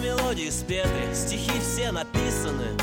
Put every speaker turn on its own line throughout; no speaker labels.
мелодии спеты, стихи все написаны.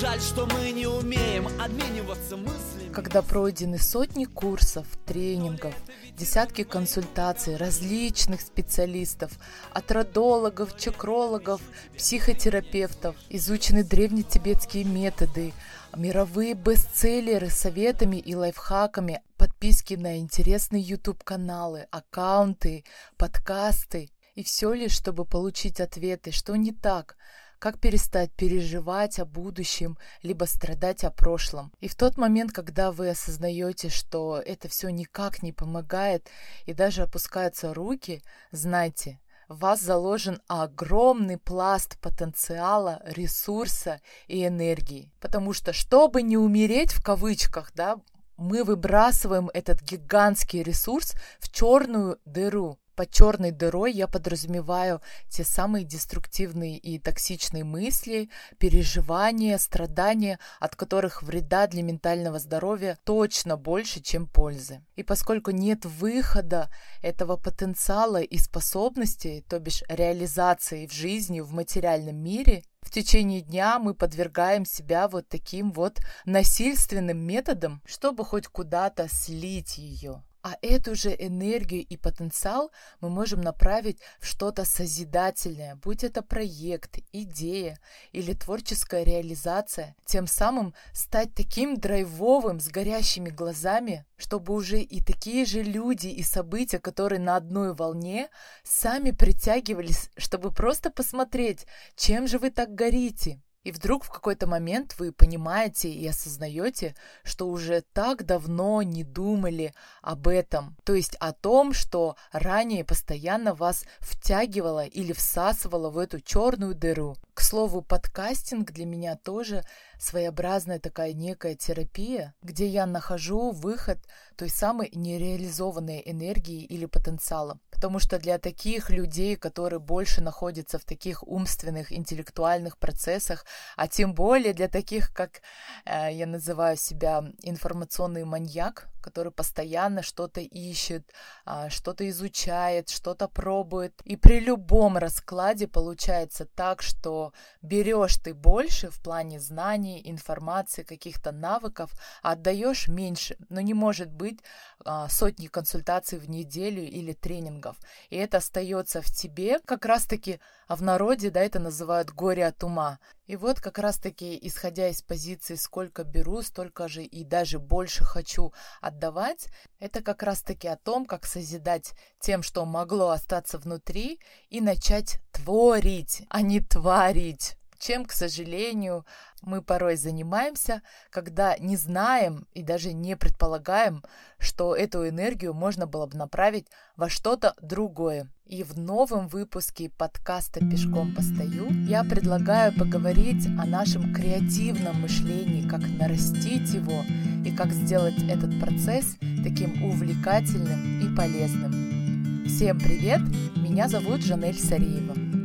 Жаль, что мы не умеем обмениваться мыслями.
Когда пройдены сотни курсов, тренингов, десятки консультаций различных специалистов, от родологов, чакрологов, психотерапевтов, изучены древнетибетские методы, мировые бестселлеры с советами и лайфхаками, подписки на интересные YouTube-каналы, аккаунты, подкасты. И все лишь, чтобы получить ответы, что не так, как перестать переживать о будущем, либо страдать о прошлом. И в тот момент, когда вы осознаете, что это все никак не помогает и даже опускаются руки, знайте, в вас заложен огромный пласт потенциала, ресурса и энергии. Потому что, чтобы не умереть в кавычках, да, мы выбрасываем этот гигантский ресурс в черную дыру. Под черной дырой я подразумеваю те самые деструктивные и токсичные мысли, переживания, страдания, от которых вреда для ментального здоровья точно больше, чем пользы. И поскольку нет выхода этого потенциала и способностей, то бишь реализации в жизни, в материальном мире, в течение дня мы подвергаем себя вот таким вот насильственным методом, чтобы хоть куда-то слить ее. А эту же энергию и потенциал мы можем направить в что-то созидательное, будь это проект, идея или творческая реализация, тем самым стать таким драйвовым, с горящими глазами, чтобы уже и такие же люди и события, которые на одной волне, сами притягивались, чтобы просто посмотреть, чем же вы так горите. И вдруг в какой-то момент вы понимаете и осознаете, что уже так давно не думали об этом. То есть о том, что ранее постоянно вас втягивало или всасывало в эту черную дыру. К слову, подкастинг для меня тоже своеобразная такая некая терапия, где я нахожу выход той самой нереализованной энергии или потенциала. Потому что для таких людей, которые больше находятся в таких умственных, интеллектуальных процессах, а тем более для таких, как э, я называю себя информационный маньяк, который постоянно что-то ищет, э, что-то изучает, что-то пробует. И при любом раскладе получается так, что берешь ты больше в плане знаний, информации, каких-то навыков, а отдаешь меньше. Но не может быть э, сотни консультаций в неделю или тренингов. И это остается в тебе как раз-таки, а в народе, да, это называют горе от ума. И вот как раз-таки, исходя из позиции «сколько беру, столько же и даже больше хочу отдавать», это как раз-таки о том, как созидать тем, что могло остаться внутри, и начать творить, а не творить чем, к сожалению, мы порой занимаемся, когда не знаем и даже не предполагаем, что эту энергию можно было бы направить во что-то другое. И в новом выпуске подкаста «Пешком постою» я предлагаю поговорить о нашем креативном мышлении, как нарастить его и как сделать этот процесс таким увлекательным и полезным. Всем привет! Меня зовут Жанель Сариева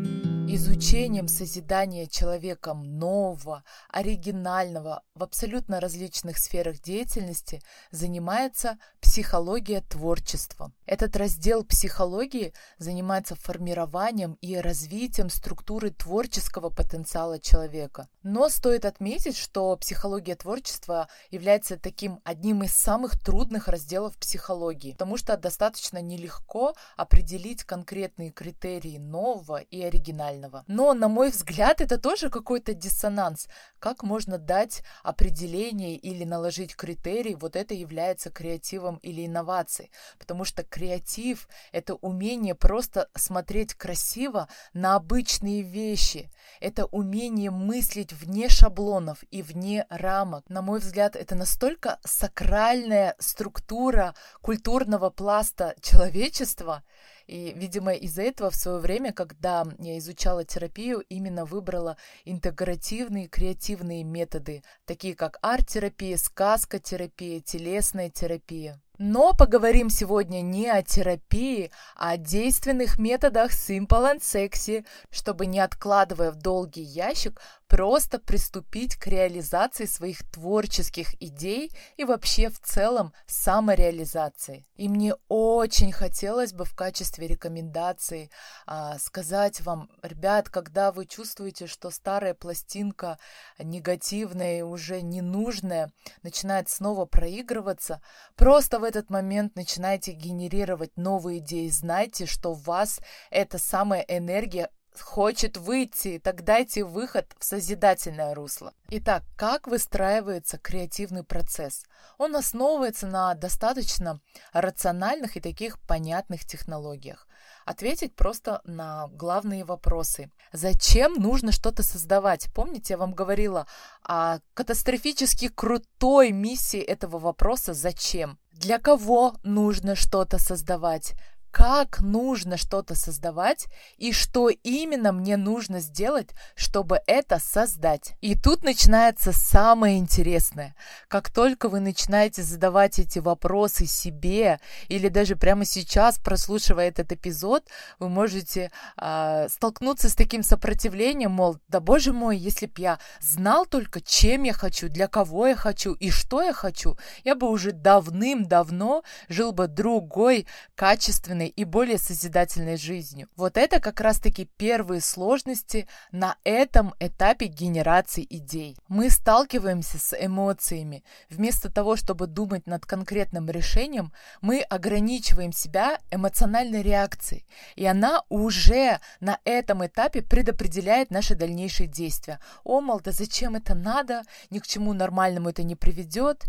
изучением созидания человеком нового, оригинального в абсолютно различных сферах деятельности занимается психология творчества. Этот раздел психологии занимается формированием и развитием структуры творческого потенциала человека. Но стоит отметить, что психология творчества является таким одним из самых трудных разделов психологии, потому что достаточно нелегко определить конкретные критерии нового и оригинального идеального. Но, на мой взгляд, это тоже какой-то диссонанс. Как можно дать определение или наложить критерий, вот это является креативом или инновацией. Потому что креатив — это умение просто смотреть красиво на обычные вещи. Это умение мыслить вне шаблонов и вне рамок. На мой взгляд, это настолько сакральная структура культурного пласта человечества, и, видимо, из-за этого в свое время, когда я изучала терапию, именно выбрала интегративные, креативные методы, такие как арт-терапия, сказка-терапия, телесная терапия. Но поговорим сегодня не о терапии, а о действенных методах Simple and Sexy, чтобы не откладывая в долгий ящик, просто приступить к реализации своих творческих идей и вообще в целом самореализации. И мне очень хотелось бы в качестве рекомендации а, сказать вам, ребят, когда вы чувствуете, что старая пластинка негативная и уже ненужная начинает снова проигрываться, просто в этот момент начинайте генерировать новые идеи. Знайте, что в вас эта самая энергия хочет выйти, так дайте выход в созидательное русло. Итак, как выстраивается креативный процесс? Он основывается на достаточно рациональных и таких понятных технологиях. Ответить просто на главные вопросы. Зачем нужно что-то создавать? Помните, я вам говорила о катастрофически крутой миссии этого вопроса «Зачем?». Для кого нужно что-то создавать? Как нужно что-то создавать и что именно мне нужно сделать, чтобы это создать. И тут начинается самое интересное. Как только вы начинаете задавать эти вопросы себе или даже прямо сейчас, прослушивая этот эпизод, вы можете э, столкнуться с таким сопротивлением, мол, да боже мой, если б я знал только, чем я хочу, для кого я хочу и что я хочу, я бы уже давным-давно жил бы другой, качественной полной и более созидательной жизнью. Вот это как раз-таки первые сложности на этом этапе генерации идей. Мы сталкиваемся с эмоциями. Вместо того, чтобы думать над конкретным решением, мы ограничиваем себя эмоциональной реакцией. И она уже на этом этапе предопределяет наши дальнейшие действия. О, мол, да зачем это надо? Ни к чему нормальному это не приведет.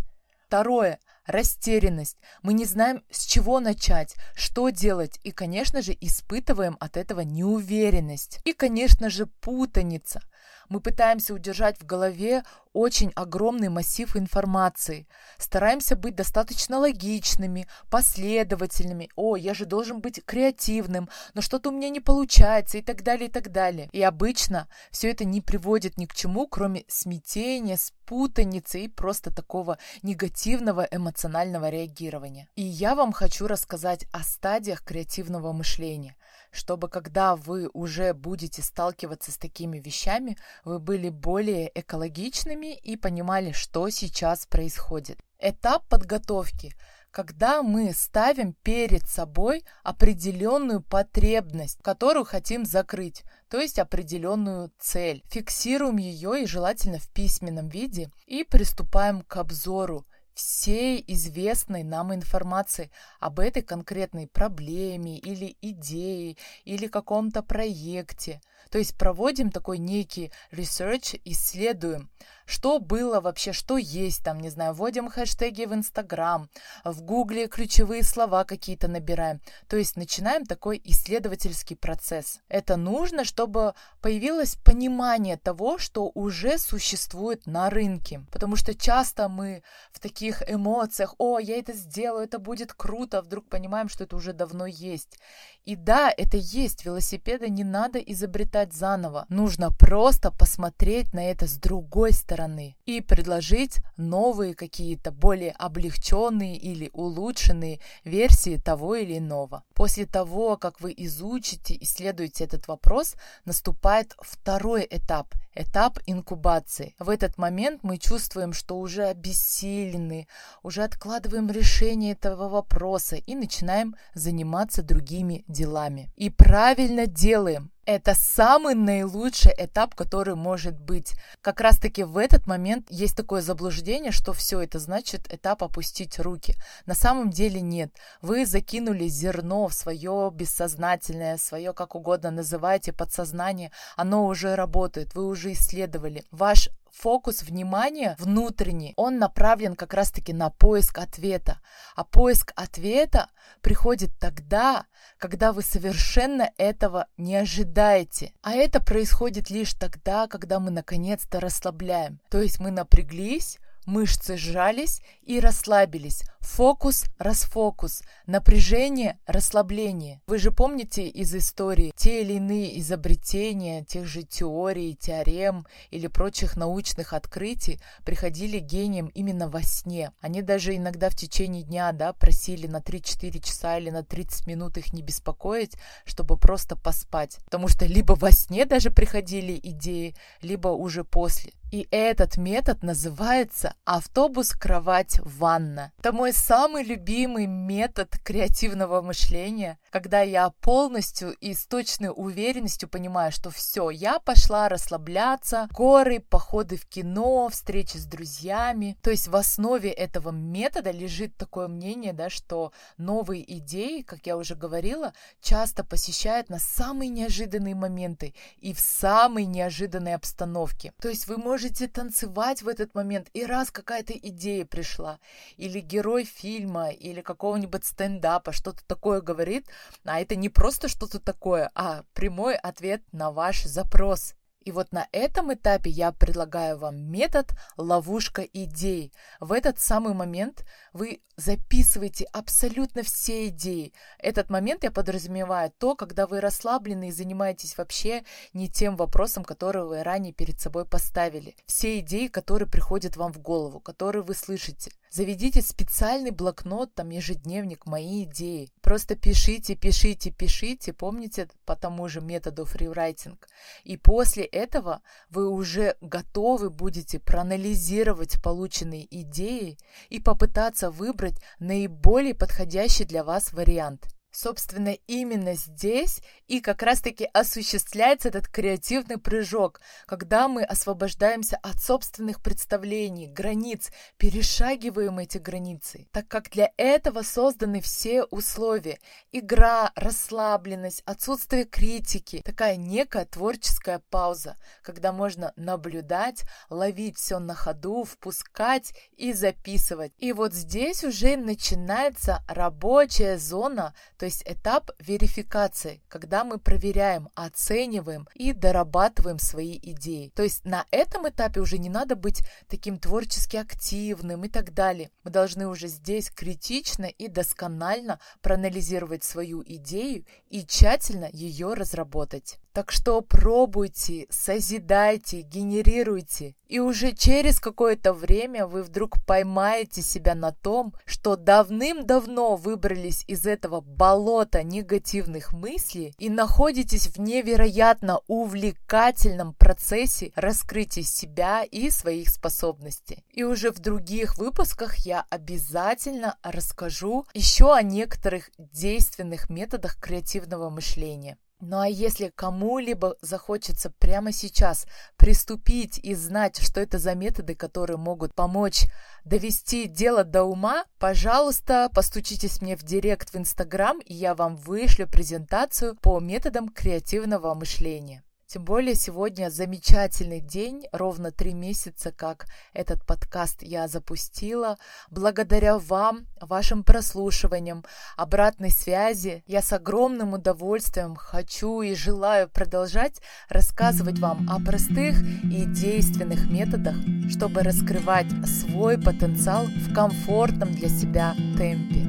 Второе растерянность. Мы не знаем, с чего начать, что делать, и, конечно же, испытываем от этого неуверенность. И, конечно же, путаница. Мы пытаемся удержать в голове очень огромный массив информации. Стараемся быть достаточно логичными, последовательными. О, я же должен быть креативным, но что-то у меня не получается и так далее, и так далее. И обычно все это не приводит ни к чему, кроме смятения, спутаницы и просто такого негативного эмоционального реагирования. И я вам хочу рассказать о стадиях креативного мышления чтобы когда вы уже будете сталкиваться с такими вещами, вы были более экологичными и понимали, что сейчас происходит. Этап подготовки когда мы ставим перед собой определенную потребность, которую хотим закрыть, то есть определенную цель. Фиксируем ее и желательно в письменном виде и приступаем к обзору всей известной нам информации об этой конкретной проблеме или идее или каком-то проекте. То есть проводим такой некий research, исследуем, что было вообще, что есть там, не знаю, вводим хэштеги в Инстаграм, в Гугле ключевые слова какие-то набираем. То есть начинаем такой исследовательский процесс. Это нужно, чтобы появилось понимание того, что уже существует на рынке. Потому что часто мы в таких эмоциях, о, я это сделаю, это будет круто, вдруг понимаем, что это уже давно есть. И да, это есть, велосипеды не надо изобретать заново. Нужно просто посмотреть на это с другой стороны стороны и предложить новые какие-то более облегченные или улучшенные версии того или иного. После того, как вы изучите, исследуете этот вопрос, наступает второй этап – этап инкубации. В этот момент мы чувствуем, что уже обессилены, уже откладываем решение этого вопроса и начинаем заниматься другими делами. И правильно делаем, это самый наилучший этап, который может быть. Как раз-таки в этот момент есть такое заблуждение, что все это значит этап опустить руки. На самом деле нет. Вы закинули зерно в свое бессознательное, свое как угодно называйте, подсознание. Оно уже работает, вы уже исследовали. Ваш фокус внимания внутренний, он направлен как раз-таки на поиск ответа. А поиск ответа приходит тогда, когда вы совершенно этого не ожидаете. А это происходит лишь тогда, когда мы наконец-то расслабляем. То есть мы напряглись, Мышцы сжались и расслабились. Фокус, расфокус, напряжение, расслабление. Вы же помните из истории те или иные изобретения, тех же теорий, теорем или прочих научных открытий приходили гением именно во сне. Они даже иногда в течение дня да, просили на 3-4 часа или на 30 минут их не беспокоить, чтобы просто поспать. Потому что либо во сне даже приходили идеи, либо уже после. И этот метод называется автобус, кровать, ванна. Это мой самый любимый метод креативного мышления, когда я полностью и с точной уверенностью понимаю, что все, я пошла расслабляться, горы, походы в кино, встречи с друзьями. То есть в основе этого метода лежит такое мнение, да, что новые идеи, как я уже говорила, часто посещают нас самые неожиданные моменты и в самой неожиданной обстановке. То есть вы можете можете танцевать в этот момент, и раз какая-то идея пришла, или герой фильма, или какого-нибудь стендапа что-то такое говорит, а это не просто что-то такое, а прямой ответ на ваш запрос. И вот на этом этапе я предлагаю вам метод ловушка идей. В этот самый момент вы записываете абсолютно все идеи. Этот момент я подразумеваю то, когда вы расслаблены и занимаетесь вообще не тем вопросом, который вы ранее перед собой поставили. Все идеи, которые приходят вам в голову, которые вы слышите. Заведите специальный блокнот, там ежедневник, мои идеи. Просто пишите, пишите, пишите, помните по тому же методу фрирайтинг. И после этого вы уже готовы будете проанализировать полученные идеи и попытаться выбрать наиболее подходящий для вас вариант. Собственно, именно здесь и как раз-таки осуществляется этот креативный прыжок, когда мы освобождаемся от собственных представлений, границ, перешагиваем эти границы, так как для этого созданы все условия. Игра, расслабленность, отсутствие критики, такая некая творческая пауза, когда можно наблюдать, ловить все на ходу, впускать и записывать. И вот здесь уже начинается рабочая зона, то есть этап верификации, когда мы проверяем, оцениваем и дорабатываем свои идеи. То есть на этом этапе уже не надо быть таким творчески активным и так далее. Мы должны уже здесь критично и досконально проанализировать свою идею и тщательно ее разработать. Так что пробуйте, созидайте, генерируйте. И уже через какое-то время вы вдруг поймаете себя на том, что давным-давно выбрались из этого болота негативных мыслей и находитесь в невероятно увлекательном процессе раскрытия себя и своих способностей. И уже в других выпусках я обязательно расскажу еще о некоторых действенных методах креативного мышления. Ну а если кому-либо захочется прямо сейчас приступить и знать, что это за методы, которые могут помочь довести дело до ума, пожалуйста, постучитесь мне в директ в Инстаграм, и я вам вышлю презентацию по методам креативного мышления. Тем более сегодня замечательный день, ровно три месяца, как этот подкаст я запустила. Благодаря вам, вашим прослушиваниям, обратной связи, я с огромным удовольствием хочу и желаю продолжать рассказывать вам о простых и действенных методах, чтобы раскрывать свой потенциал в комфортном для себя темпе.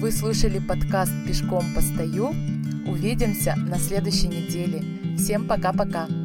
Вы слушали подкаст «Пешком постою». Увидимся на следующей неделе. Всем пока-пока!